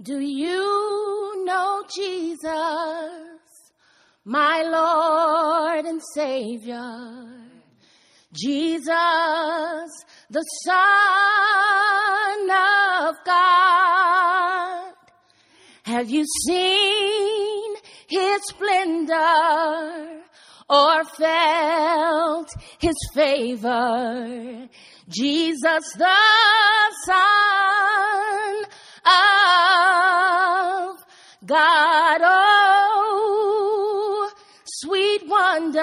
Do you know Jesus, my Lord and Savior? Jesus, the Son of God. Have you seen his splendor or felt his favor? Jesus, the Son of God. Oh, sweet wonder.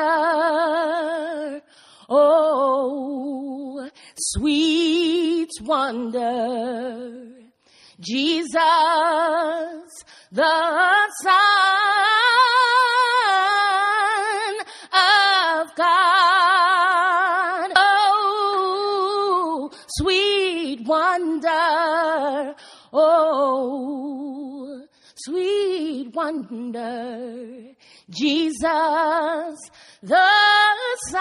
Oh, sweet wonder. Jesus, the Son of God. Oh, sweet wonder. Oh, sweet wonder. Jesus, the Son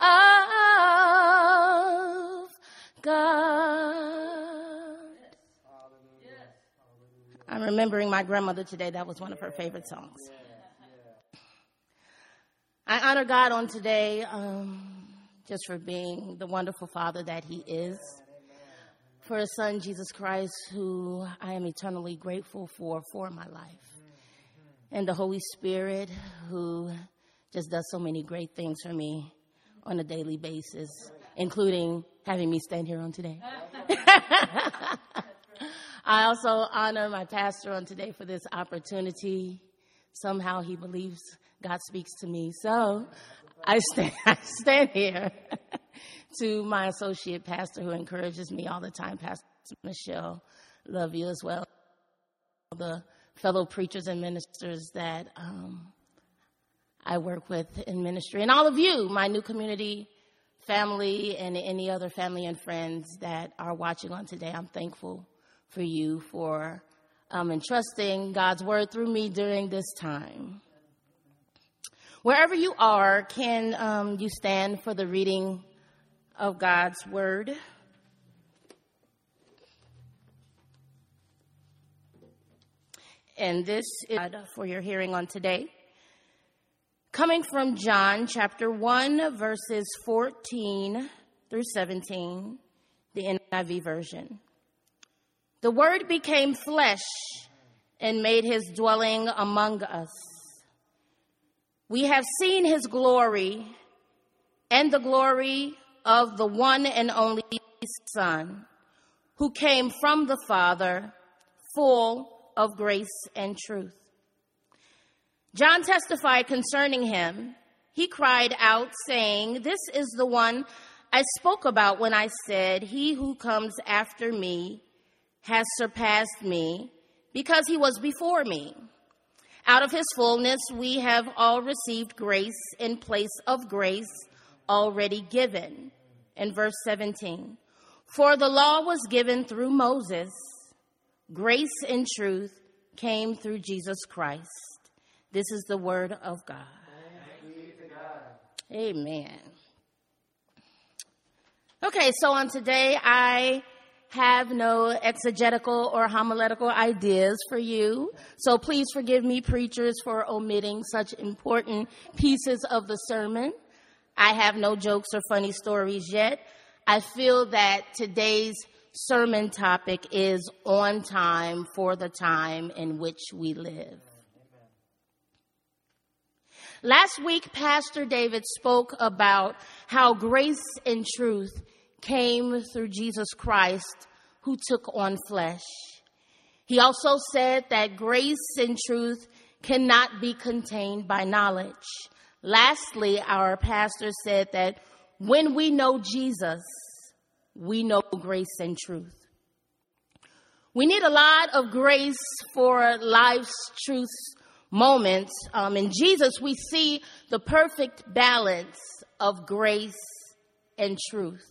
of God. I'm remembering my grandmother today. That was one of her favorite songs. I honor God on today um, just for being the wonderful father that he is, for his son, Jesus Christ, who I am eternally grateful for for my life, and the Holy Spirit, who just does so many great things for me on a daily basis, including having me stand here on today. I also honor my pastor on today for this opportunity. Somehow he believes God speaks to me. So I stand, I stand here to my associate pastor who encourages me all the time, Pastor Michelle. Love you as well. The fellow preachers and ministers that um, I work with in ministry, and all of you, my new community family, and any other family and friends that are watching on today. I'm thankful for you for um, entrusting God's word through me during this time. Wherever you are, can um, you stand for the reading of God's word? And this is for your hearing on today. Coming from John chapter 1, verses 14 through 17, the NIV version. The Word became flesh and made his dwelling among us. We have seen his glory and the glory of the one and only Son who came from the Father, full of grace and truth. John testified concerning him. He cried out, saying, This is the one I spoke about when I said, He who comes after me has surpassed me because he was before me. Out of his fullness, we have all received grace in place of grace already given. In verse 17, for the law was given through Moses, grace and truth came through Jesus Christ. This is the word of God. God. Amen. Okay, so on today, I have no exegetical or homiletical ideas for you. So please forgive me, preachers, for omitting such important pieces of the sermon. I have no jokes or funny stories yet. I feel that today's sermon topic is on time for the time in which we live. Last week, Pastor David spoke about how grace and truth came through Jesus Christ who took on flesh. He also said that grace and truth cannot be contained by knowledge. Lastly, our pastor said that when we know Jesus, we know grace and truth. We need a lot of grace for life's truth moments. Um, in Jesus, we see the perfect balance of grace and truth.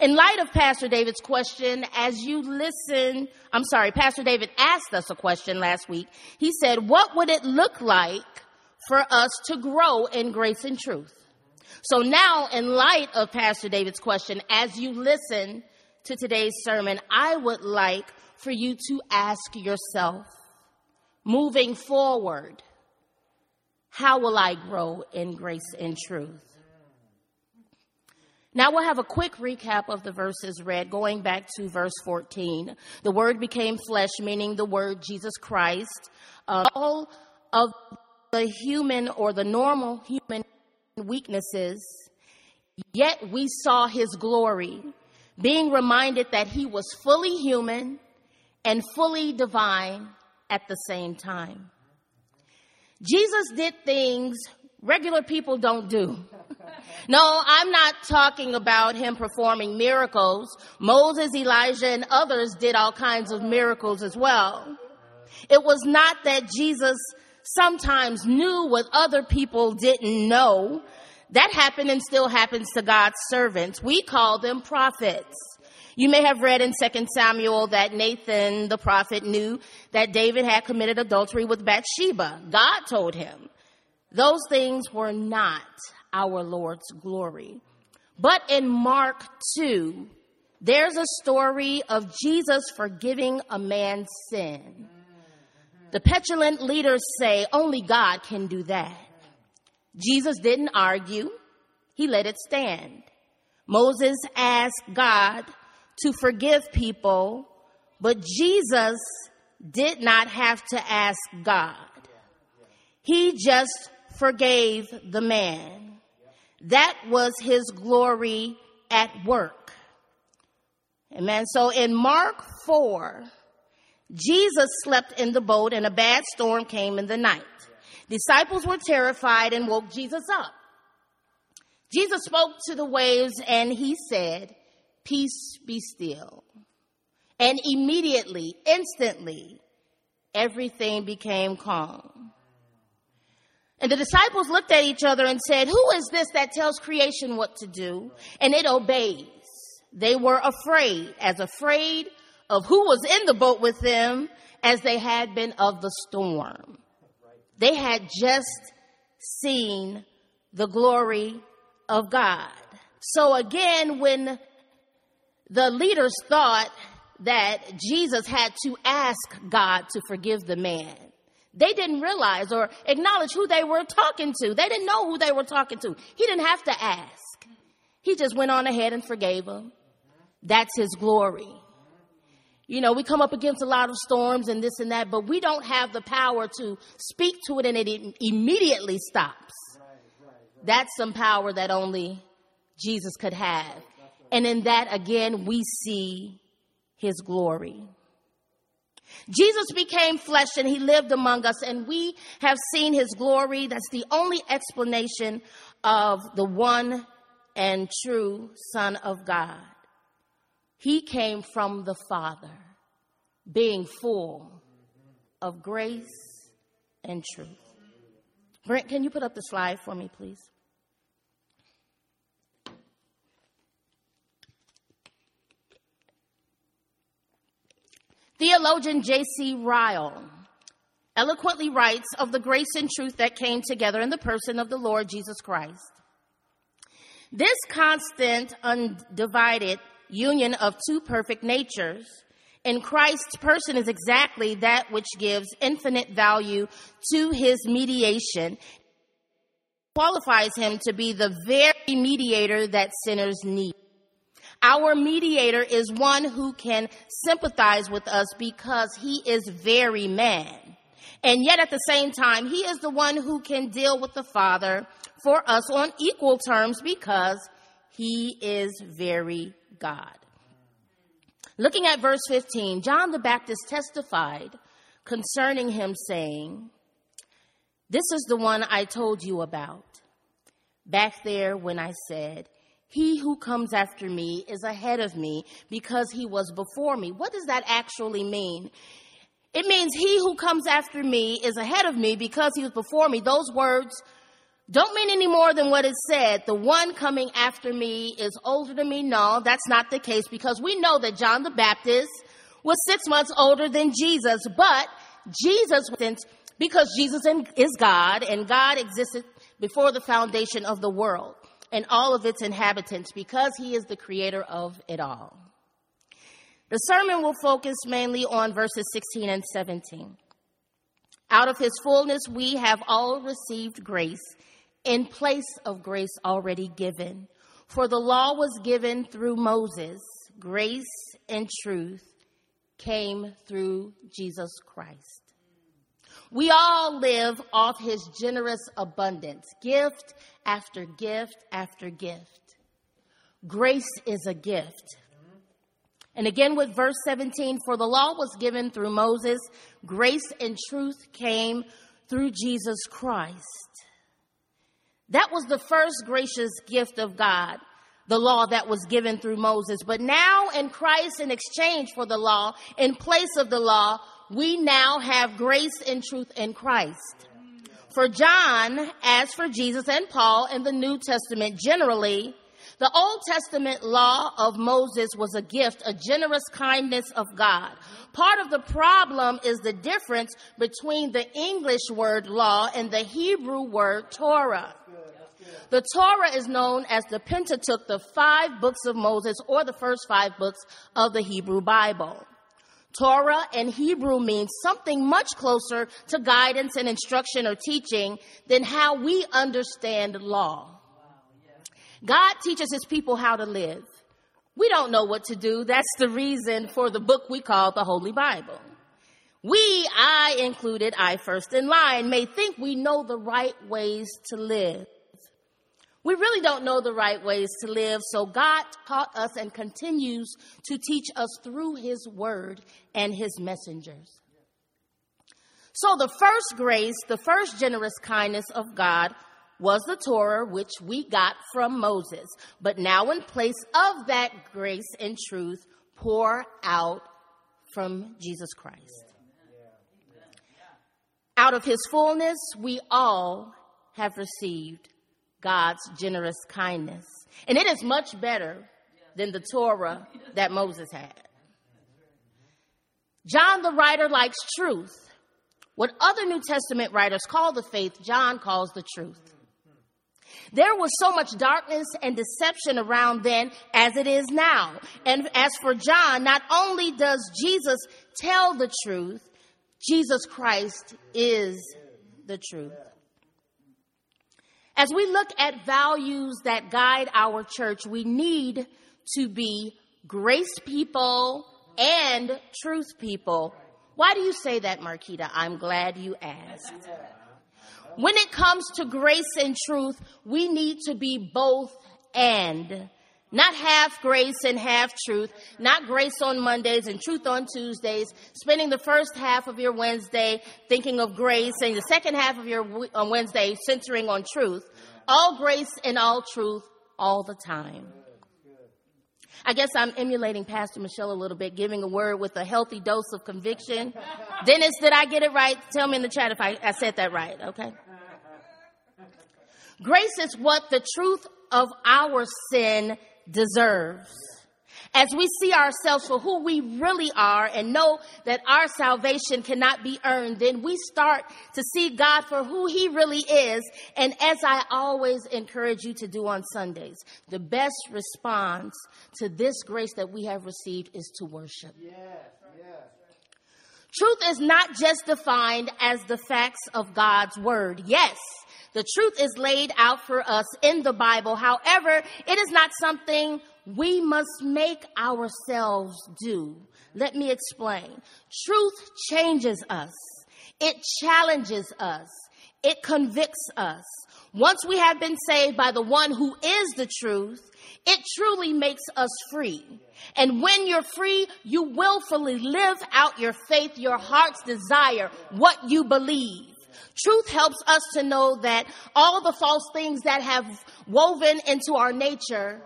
In light of Pastor David's question, as you listen, I'm sorry, Pastor David asked us a question last week. He said, What would it look like for us to grow in grace and truth? So now, in light of Pastor David's question, as you listen to today's sermon, I would like for you to ask yourself, moving forward, how will I grow in grace and truth? Now we'll have a quick recap of the verses read, going back to verse 14. The word became flesh, meaning the word Jesus Christ. Uh, all of the human or the normal human weaknesses, yet we saw his glory, being reminded that he was fully human and fully divine at the same time. Jesus did things regular people don't do. No, I'm not talking about him performing miracles. Moses, Elijah, and others did all kinds of miracles as well. It was not that Jesus sometimes knew what other people didn't know. That happened and still happens to God's servants. We call them prophets. You may have read in 2 Samuel that Nathan, the prophet, knew that David had committed adultery with Bathsheba. God told him. Those things were not our Lord's glory. But in Mark 2, there's a story of Jesus forgiving a man's sin. The petulant leaders say only God can do that. Jesus didn't argue. He let it stand. Moses asked God to forgive people, but Jesus did not have to ask God. He just forgave the man. That was his glory at work. Amen. So in Mark 4, Jesus slept in the boat and a bad storm came in the night. Disciples were terrified and woke Jesus up. Jesus spoke to the waves and he said, Peace be still. And immediately, instantly, everything became calm. And the disciples looked at each other and said, Who is this that tells creation what to do? And it obeys. They were afraid, as afraid of who was in the boat with them as they had been of the storm. They had just seen the glory of God. So again, when the leaders thought that Jesus had to ask God to forgive the man, they didn't realize or acknowledge who they were talking to. They didn't know who they were talking to. He didn't have to ask. He just went on ahead and forgave them. That's his glory. You know, we come up against a lot of storms and this and that, but we don't have the power to speak to it and it immediately stops. That's some power that only Jesus could have. And in that, again, we see his glory. Jesus became flesh and he lived among us, and we have seen his glory. That's the only explanation of the one and true Son of God. He came from the Father, being full of grace and truth. Brent, can you put up the slide for me, please? Theologian J.C. Ryle eloquently writes of the grace and truth that came together in the person of the Lord Jesus Christ. This constant, undivided union of two perfect natures in Christ's person is exactly that which gives infinite value to his mediation, qualifies him to be the very mediator that sinners need. Our mediator is one who can sympathize with us because he is very man. And yet at the same time, he is the one who can deal with the Father for us on equal terms because he is very God. Looking at verse 15, John the Baptist testified concerning him, saying, This is the one I told you about back there when I said, he who comes after me is ahead of me because he was before me. What does that actually mean? It means he who comes after me is ahead of me because he was before me. Those words don't mean any more than what is said. The one coming after me is older than me. No, that's not the case because we know that John the Baptist was six months older than Jesus, but Jesus, since because Jesus is God and God existed before the foundation of the world and all of its inhabitants because he is the creator of it all. The sermon will focus mainly on verses 16 and 17. Out of his fullness, we have all received grace in place of grace already given. For the law was given through Moses, grace and truth came through Jesus Christ. We all live off his generous abundance, gift after gift after gift. Grace is a gift. And again with verse 17, for the law was given through Moses, grace and truth came through Jesus Christ. That was the first gracious gift of God, the law that was given through Moses. But now in Christ, in exchange for the law, in place of the law, we now have grace and truth in Christ. For John, as for Jesus and Paul in the New Testament generally, the Old Testament law of Moses was a gift, a generous kindness of God. Part of the problem is the difference between the English word law and the Hebrew word Torah. The Torah is known as the Pentateuch, the five books of Moses, or the first five books of the Hebrew Bible. Torah in Hebrew means something much closer to guidance and instruction or teaching than how we understand law. God teaches his people how to live. We don't know what to do. That's the reason for the book we call the Holy Bible. We, I included, I first in line, may think we know the right ways to live. We really don't know the right ways to live, so God taught us and continues to teach us through His Word and His messengers. So the first grace, the first generous kindness of God was the Torah, which we got from Moses. But now, in place of that grace and truth, pour out from Jesus Christ. Out of his fullness, we all have received God's generous kindness. And it is much better than the Torah that Moses had. John the writer likes truth. What other New Testament writers call the faith, John calls the truth. There was so much darkness and deception around then as it is now. And as for John, not only does Jesus tell the truth, Jesus Christ is the truth. As we look at values that guide our church, we need to be grace people and truth people. Why do you say that, Marquita? I'm glad you asked. When it comes to grace and truth, we need to be both and. Not half grace and half truth, not grace on Mondays and truth on Tuesdays, spending the first half of your Wednesday thinking of grace and the second half of your Wednesday centering on truth. All grace and all truth all the time. I guess I'm emulating Pastor Michelle a little bit, giving a word with a healthy dose of conviction. Dennis, did I get it right? Tell me in the chat if I, I said that right, okay? Grace is what the truth of our sin deserves. As we see ourselves for who we really are and know that our salvation cannot be earned, then we start to see God for who He really is. And as I always encourage you to do on Sundays, the best response to this grace that we have received is to worship. Yes, yes. Truth is not just defined as the facts of God's word. Yes, the truth is laid out for us in the Bible. However, it is not something we must make ourselves do. Let me explain. Truth changes us. It challenges us. It convicts us. Once we have been saved by the one who is the truth, it truly makes us free. And when you're free, you willfully live out your faith, your heart's desire, what you believe. Truth helps us to know that all the false things that have woven into our nature,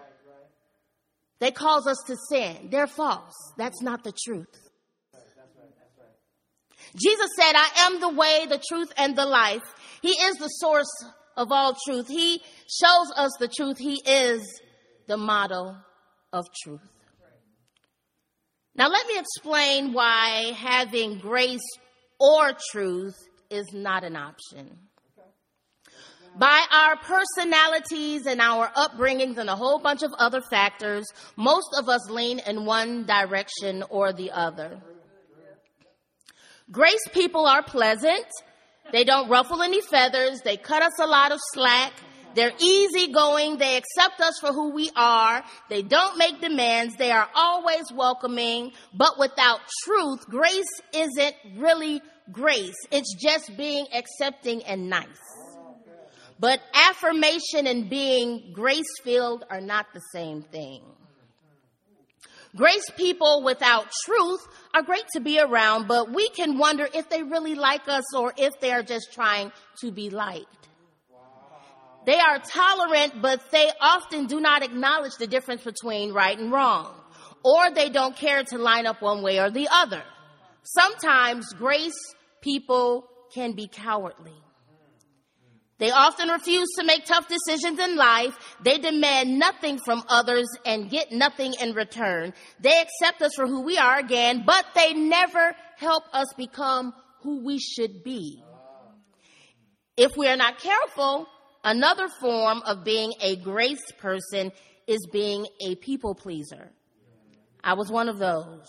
they cause us to sin. They're false. That's not the truth. Jesus said, I am the way, the truth, and the life. He is the source of all truth. He shows us the truth. He is the model of truth. Now, let me explain why having grace or truth is not an option. By our personalities and our upbringings and a whole bunch of other factors, most of us lean in one direction or the other. Grace people are pleasant. They don't ruffle any feathers. They cut us a lot of slack. They're easygoing. They accept us for who we are. They don't make demands. They are always welcoming. But without truth, grace isn't really grace. It's just being accepting and nice. But affirmation and being grace filled are not the same thing. Grace people without truth are great to be around, but we can wonder if they really like us or if they are just trying to be liked. They are tolerant, but they often do not acknowledge the difference between right and wrong, or they don't care to line up one way or the other. Sometimes grace people can be cowardly. They often refuse to make tough decisions in life. They demand nothing from others and get nothing in return. They accept us for who we are again, but they never help us become who we should be. If we are not careful, another form of being a grace person is being a people pleaser. I was one of those.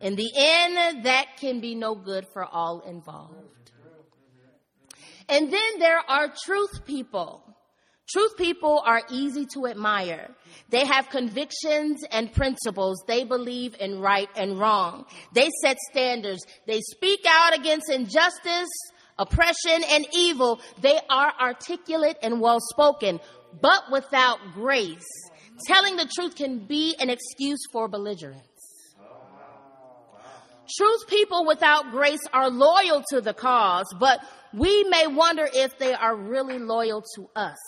In the end, that can be no good for all involved. And then there are truth people. Truth people are easy to admire. They have convictions and principles. They believe in right and wrong. They set standards. They speak out against injustice, oppression, and evil. They are articulate and well spoken, but without grace. Telling the truth can be an excuse for belligerence. Truth people without grace are loyal to the cause, but we may wonder if they are really loyal to us.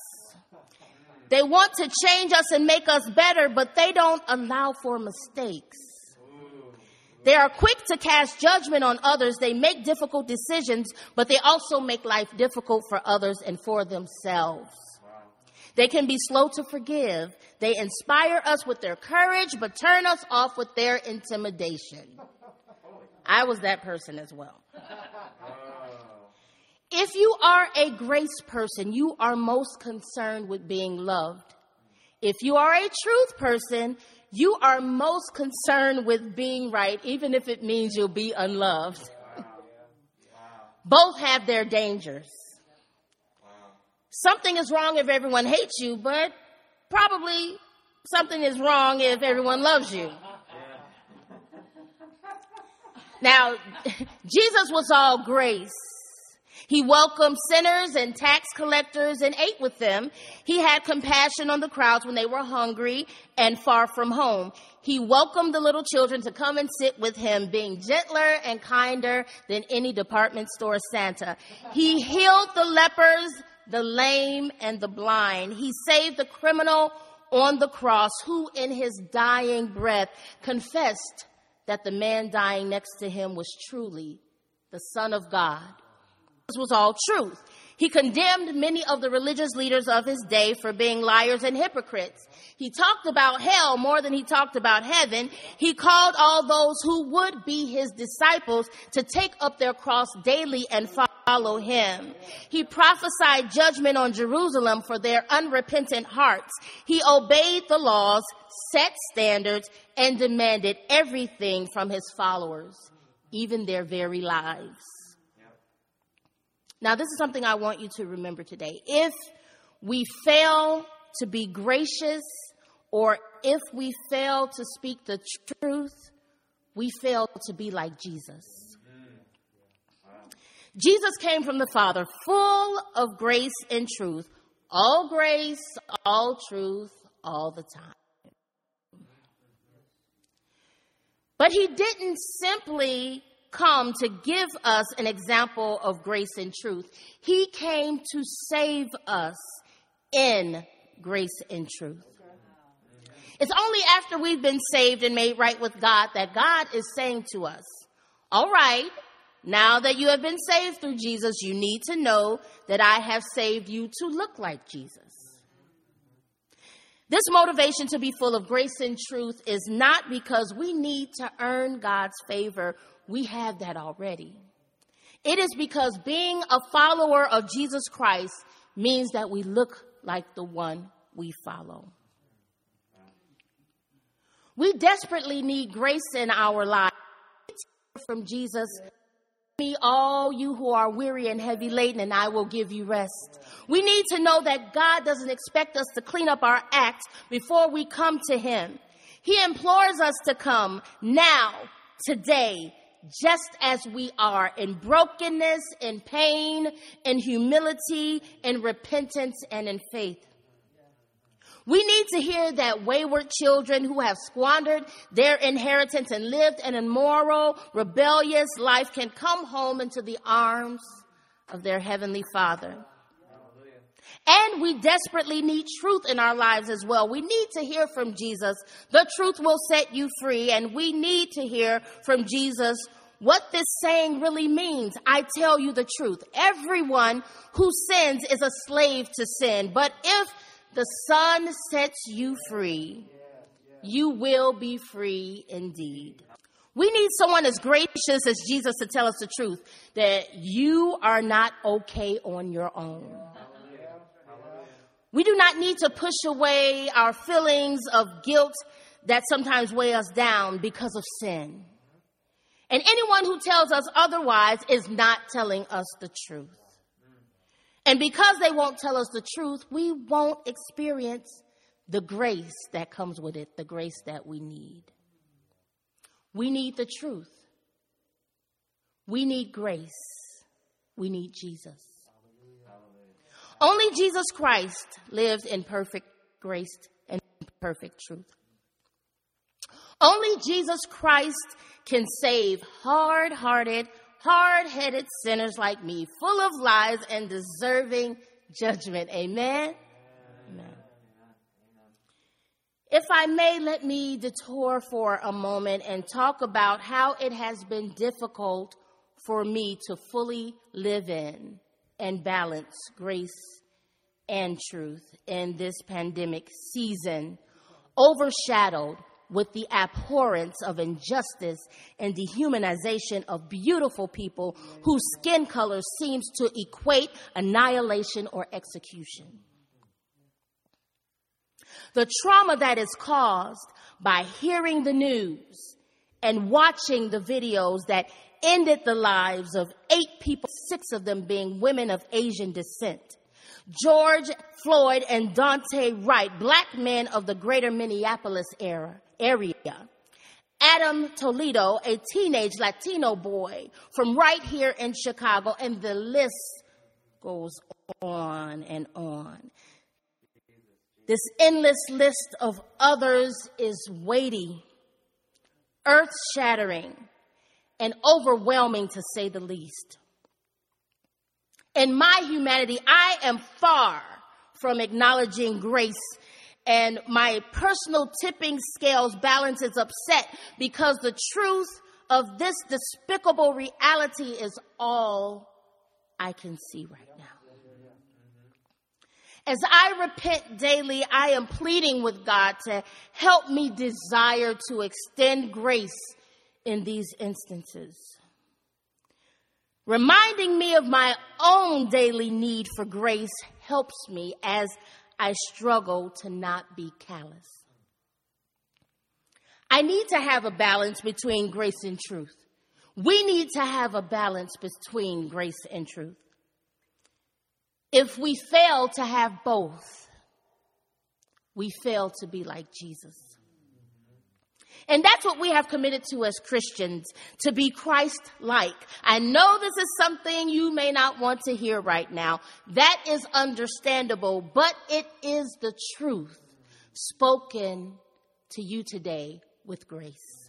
They want to change us and make us better, but they don't allow for mistakes. They are quick to cast judgment on others. They make difficult decisions, but they also make life difficult for others and for themselves. They can be slow to forgive. They inspire us with their courage, but turn us off with their intimidation. I was that person as well. If you are a grace person, you are most concerned with being loved. If you are a truth person, you are most concerned with being right, even if it means you'll be unloved. Both have their dangers. Something is wrong if everyone hates you, but probably something is wrong if everyone loves you. Now, Jesus was all grace. He welcomed sinners and tax collectors and ate with them. He had compassion on the crowds when they were hungry and far from home. He welcomed the little children to come and sit with him, being gentler and kinder than any department store Santa. He healed the lepers, the lame, and the blind. He saved the criminal on the cross who in his dying breath confessed that the man dying next to him was truly the Son of God. This was all truth. He condemned many of the religious leaders of his day for being liars and hypocrites. He talked about hell more than he talked about heaven. He called all those who would be his disciples to take up their cross daily and follow him. He prophesied judgment on Jerusalem for their unrepentant hearts. He obeyed the laws, set standards, and demanded everything from his followers, even their very lives. Now, this is something I want you to remember today. If we fail to be gracious or if we fail to speak the truth, we fail to be like Jesus. Jesus came from the Father, full of grace and truth, all grace, all truth, all the time. But he didn't simply come to give us an example of grace and truth. He came to save us in grace and truth. It's only after we've been saved and made right with God that God is saying to us, all right, now that you have been saved through Jesus, you need to know that I have saved you to look like Jesus. This motivation to be full of grace and truth is not because we need to earn God's favor we have that already. It is because being a follower of Jesus Christ means that we look like the one we follow. We desperately need grace in our lives from Jesus. Me, all you who are weary and heavy laden, and I will give you rest. We need to know that God doesn't expect us to clean up our act before we come to Him. He implores us to come now, today, just as we are in brokenness, in pain, in humility, in repentance, and in faith. We need to hear that wayward children who have squandered their inheritance and lived an immoral, rebellious life can come home into the arms of their heavenly Father. And we desperately need truth in our lives as well. We need to hear from Jesus. The truth will set you free. And we need to hear from Jesus what this saying really means. I tell you the truth. Everyone who sins is a slave to sin. But if the Son sets you free, you will be free indeed. We need someone as gracious as Jesus to tell us the truth that you are not okay on your own. We do not need to push away our feelings of guilt that sometimes weigh us down because of sin. And anyone who tells us otherwise is not telling us the truth. And because they won't tell us the truth, we won't experience the grace that comes with it, the grace that we need. We need the truth. We need grace. We need Jesus. Only Jesus Christ lived in perfect grace and perfect truth. Only Jesus Christ can save hard hearted, hard headed sinners like me, full of lies and deserving judgment. Amen. Amen. If I may, let me detour for a moment and talk about how it has been difficult for me to fully live in and balance grace and truth in this pandemic season, overshadowed with the abhorrence of injustice and dehumanization of beautiful people whose skin color seems to equate annihilation or execution. The trauma that is caused by hearing the news and watching the videos that ended the lives of eight people, six of them being women of Asian descent George Floyd and Daunte Wright, black men of the greater Minneapolis era, area. Adam Toledo, a teenage Latino boy from right here in Chicago, and the list goes on and on. This endless list of others is weighty, earth shattering, and overwhelming to say the least. In my humanity, I am far from acknowledging grace and my personal tipping scales balance is upset because the truth of this despicable reality is all I can see right now. As I repent daily, I am pleading with God to help me desire to extend grace in these instances reminding me of my own daily need for grace helps me as I struggle to not be callous. I need to have a balance between grace and truth. We need to have a balance between grace and truth. If we fail to have both, we fail to be like Jesus. And that's what we have committed to as Christians, to be Christ like. I know this is something you may not want to hear right now. That is understandable, but it is the truth spoken to you today with grace.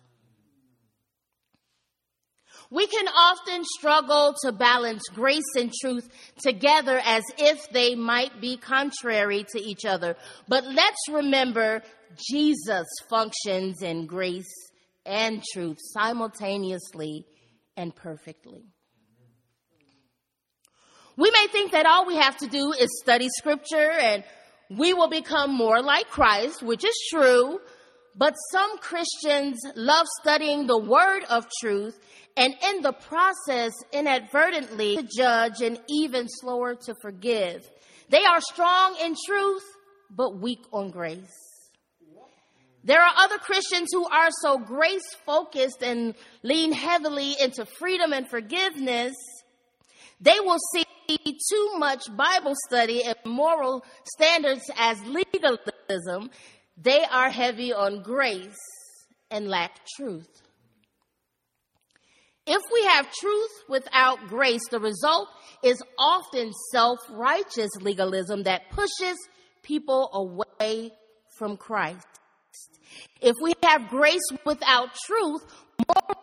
We can often struggle to balance grace and truth together as if they might be contrary to each other. But let's remember Jesus functions in grace and truth simultaneously and perfectly. We may think that all we have to do is study scripture and we will become more like Christ, which is true, but some Christians love studying the word of truth and in the process inadvertently to judge and even slower to forgive. They are strong in truth, but weak on grace. There are other Christians who are so grace focused and lean heavily into freedom and forgiveness, they will see too much Bible study and moral standards as legalism. They are heavy on grace and lack truth. If we have truth without grace, the result is often self righteous legalism that pushes people away from Christ. If we have grace without truth, more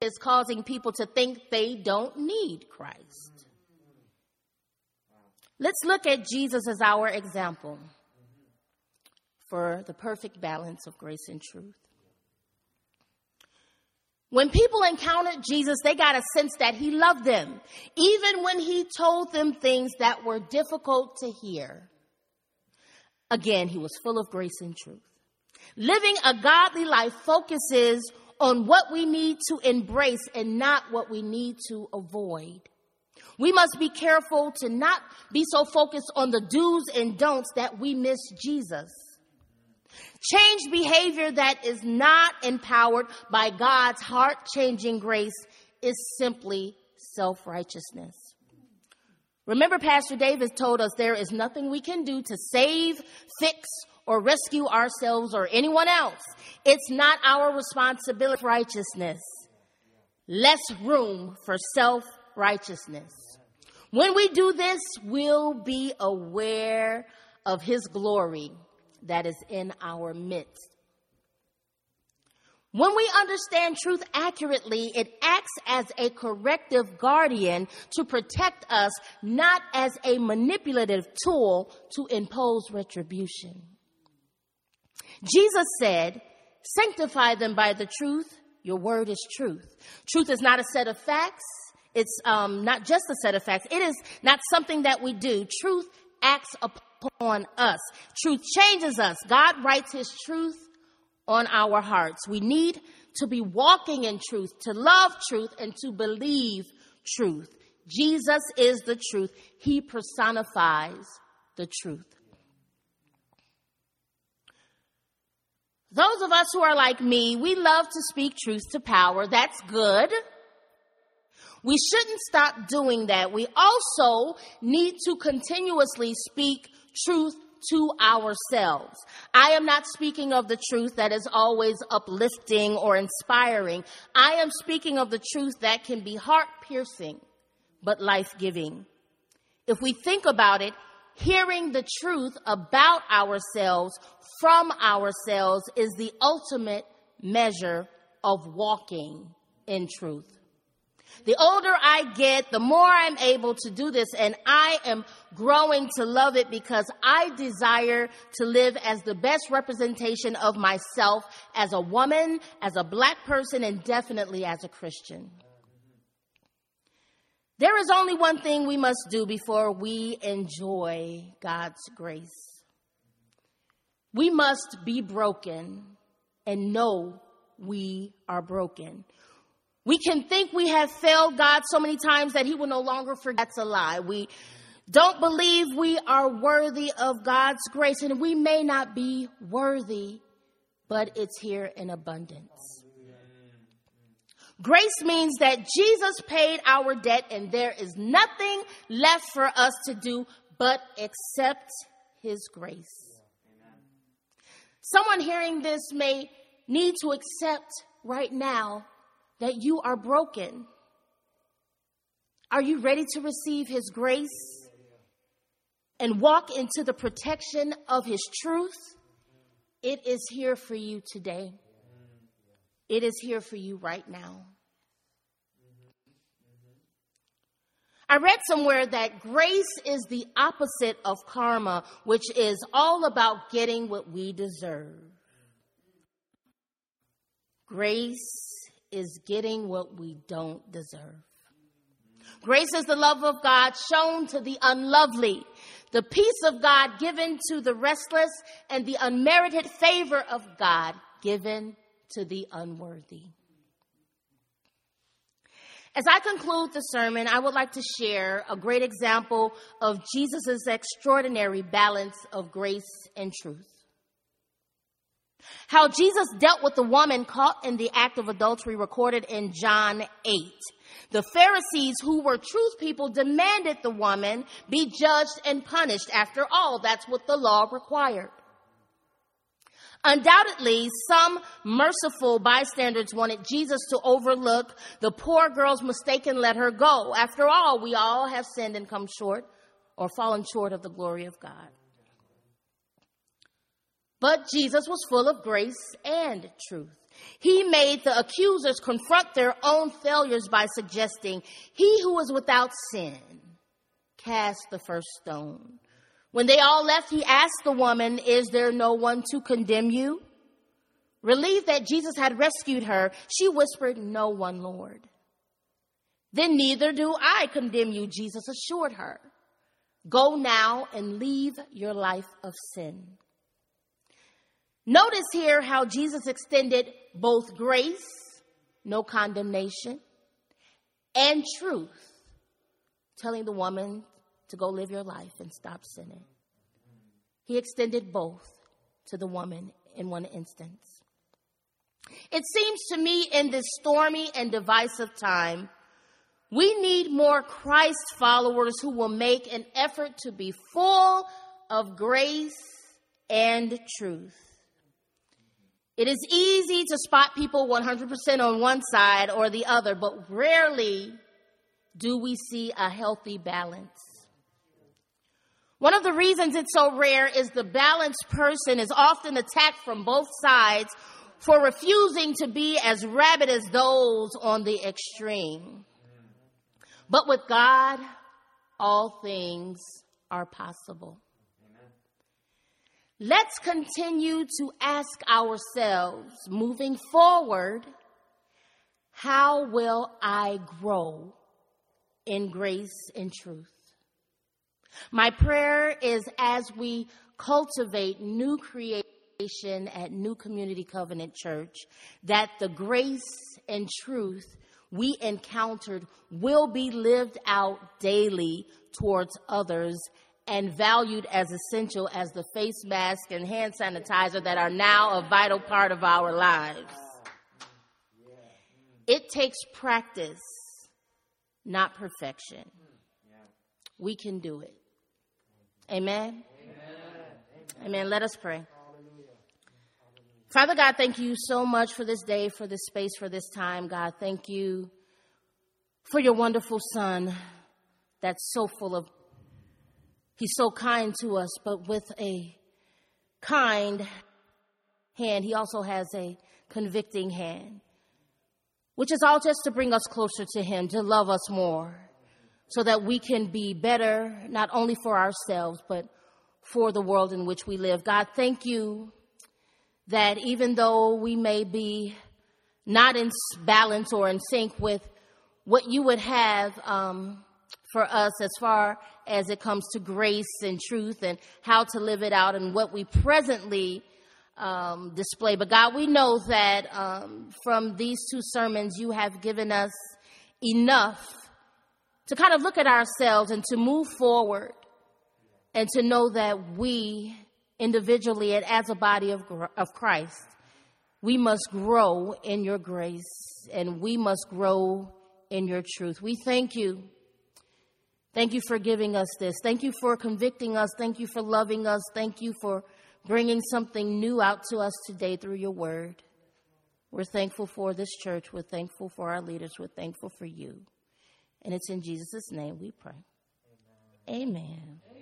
is causing people to think they don't need Christ. Let's look at Jesus as our example for the perfect balance of grace and truth. When people encountered Jesus, they got a sense that he loved them, even when he told them things that were difficult to hear. Again, he was full of grace and truth. Living a godly life focuses on what we need to embrace and not what we need to avoid. We must be careful to not be so focused on the do's and don'ts that we miss Jesus. Change behavior that is not empowered by God's heart changing grace is simply self righteousness. Remember, Pastor Davis told us there is nothing we can do to save, fix, or rescue ourselves or anyone else. It's not our responsibility for righteousness. Less room for self righteousness. When we do this, we'll be aware of His glory that is in our midst. When we understand truth accurately, it acts as a corrective guardian to protect us, not as a manipulative tool to impose retribution. Jesus said, Sanctify them by the truth. Your word is truth. Truth is not a set of facts. It's um, not just a set of facts. It is not something that we do. Truth acts upon upon us. Truth changes us. God writes his truth on our hearts. We need to be walking in truth, to love truth, and to believe truth. Jesus is the truth. He personifies the truth. Those of us who are like me, we love to speak truth to power. That's good. We shouldn't stop doing that. We also need to continuously speak truth to ourselves. I am not speaking of the truth that is always uplifting or inspiring. I am speaking of the truth that can be heart piercing, but life giving. If we think about it, hearing the truth about ourselves from ourselves is the ultimate measure of walking in truth. The older I get, the more I'm able to do this and I am growing to love it because I desire to live as the best representation of myself as a woman, as a black person, and definitely as a Christian. There is only one thing we must do before we enjoy God's grace. We must be broken and know we are broken. We can think we have failed God so many times that He will no longer forget. That's a lie. We don't believe we are worthy of God's grace, and we may not be worthy, but it's here in abundance. Grace means that Jesus paid our debt, and there is nothing left for us to do but accept His grace. Someone hearing this may need to accept right now that you are broken? Are you ready to receive His grace and walk into the protection of His truth? It is here for you today. It is here for you right now. I read somewhere that grace is the opposite of karma, which is all about getting what we deserve. Grace is getting what we don't deserve. Grace is the love of God shown to the unlovely, the peace of God given to the restless, and the unmerited favor of God given to the unworthy. As I conclude the sermon, I would like to share a great example of Jesus' extraordinary balance of grace and truth. How Jesus dealt with the woman caught in the act of adultery recorded in John 8. The Pharisees, who were truth people, demanded the woman be judged and punished. After all, that's what the law required. Undoubtedly, some merciful bystanders wanted Jesus to overlook the poor girl's mistake and let her go. After all, we all have sinned and come short or fallen short of the glory of God. But Jesus was full of grace and truth. He made the accusers confront their own failures by suggesting, He who is without sin, cast the first stone. When they all left, he asked the woman, Is there no one to condemn you? Relieved that Jesus had rescued her, she whispered, No one, Lord. Then neither do I condemn you, Jesus assured her. Go now and leave your life of sin. Notice here how Jesus extended both grace, no condemnation, and truth, telling the woman to go live your life and stop sinning. He extended both to the woman in one instance. It seems to me in this stormy and divisive time, we need more Christ followers who will make an effort to be full of grace and truth. It is easy to spot people 100% on one side or the other, but rarely do we see a healthy balance. One of the reasons it's so rare is the balanced person is often attacked from both sides for refusing to be as rabid as those on the extreme. But with God, all things are possible. Let's continue to ask ourselves moving forward how will I grow in grace and truth? My prayer is as we cultivate new creation at New Community Covenant Church, that the grace and truth we encountered will be lived out daily towards others and valued as essential as the face mask and hand sanitizer that are now a vital part of our lives. It takes practice, not perfection. We can do it. Amen. Amen. Let us pray. Father God, thank you so much for this day, for this space, for this time. God, thank you for your wonderful son that's so full of, he's so kind to us, but with a kind hand, he also has a convicting hand, which is all just to bring us closer to him, to love us more so that we can be better, not only for ourselves, but for the world in which we live. God, thank you that even though we may be not in balance or in sync with what you would have um, for us as far as it comes to grace and truth and how to live it out and what we presently um, display. But God, we know that um, from these two sermons, you have given us enough to kind of look at ourselves and to move forward and to know that we individually and as a body of, of Christ, we must grow in your grace and we must grow in your truth. We thank you. Thank you for giving us this. Thank you for convicting us. Thank you for loving us. Thank you for bringing something new out to us today through your word. We're thankful for this church. We're thankful for our leaders. We're thankful for you. And it's in Jesus' name we pray. Amen. Amen.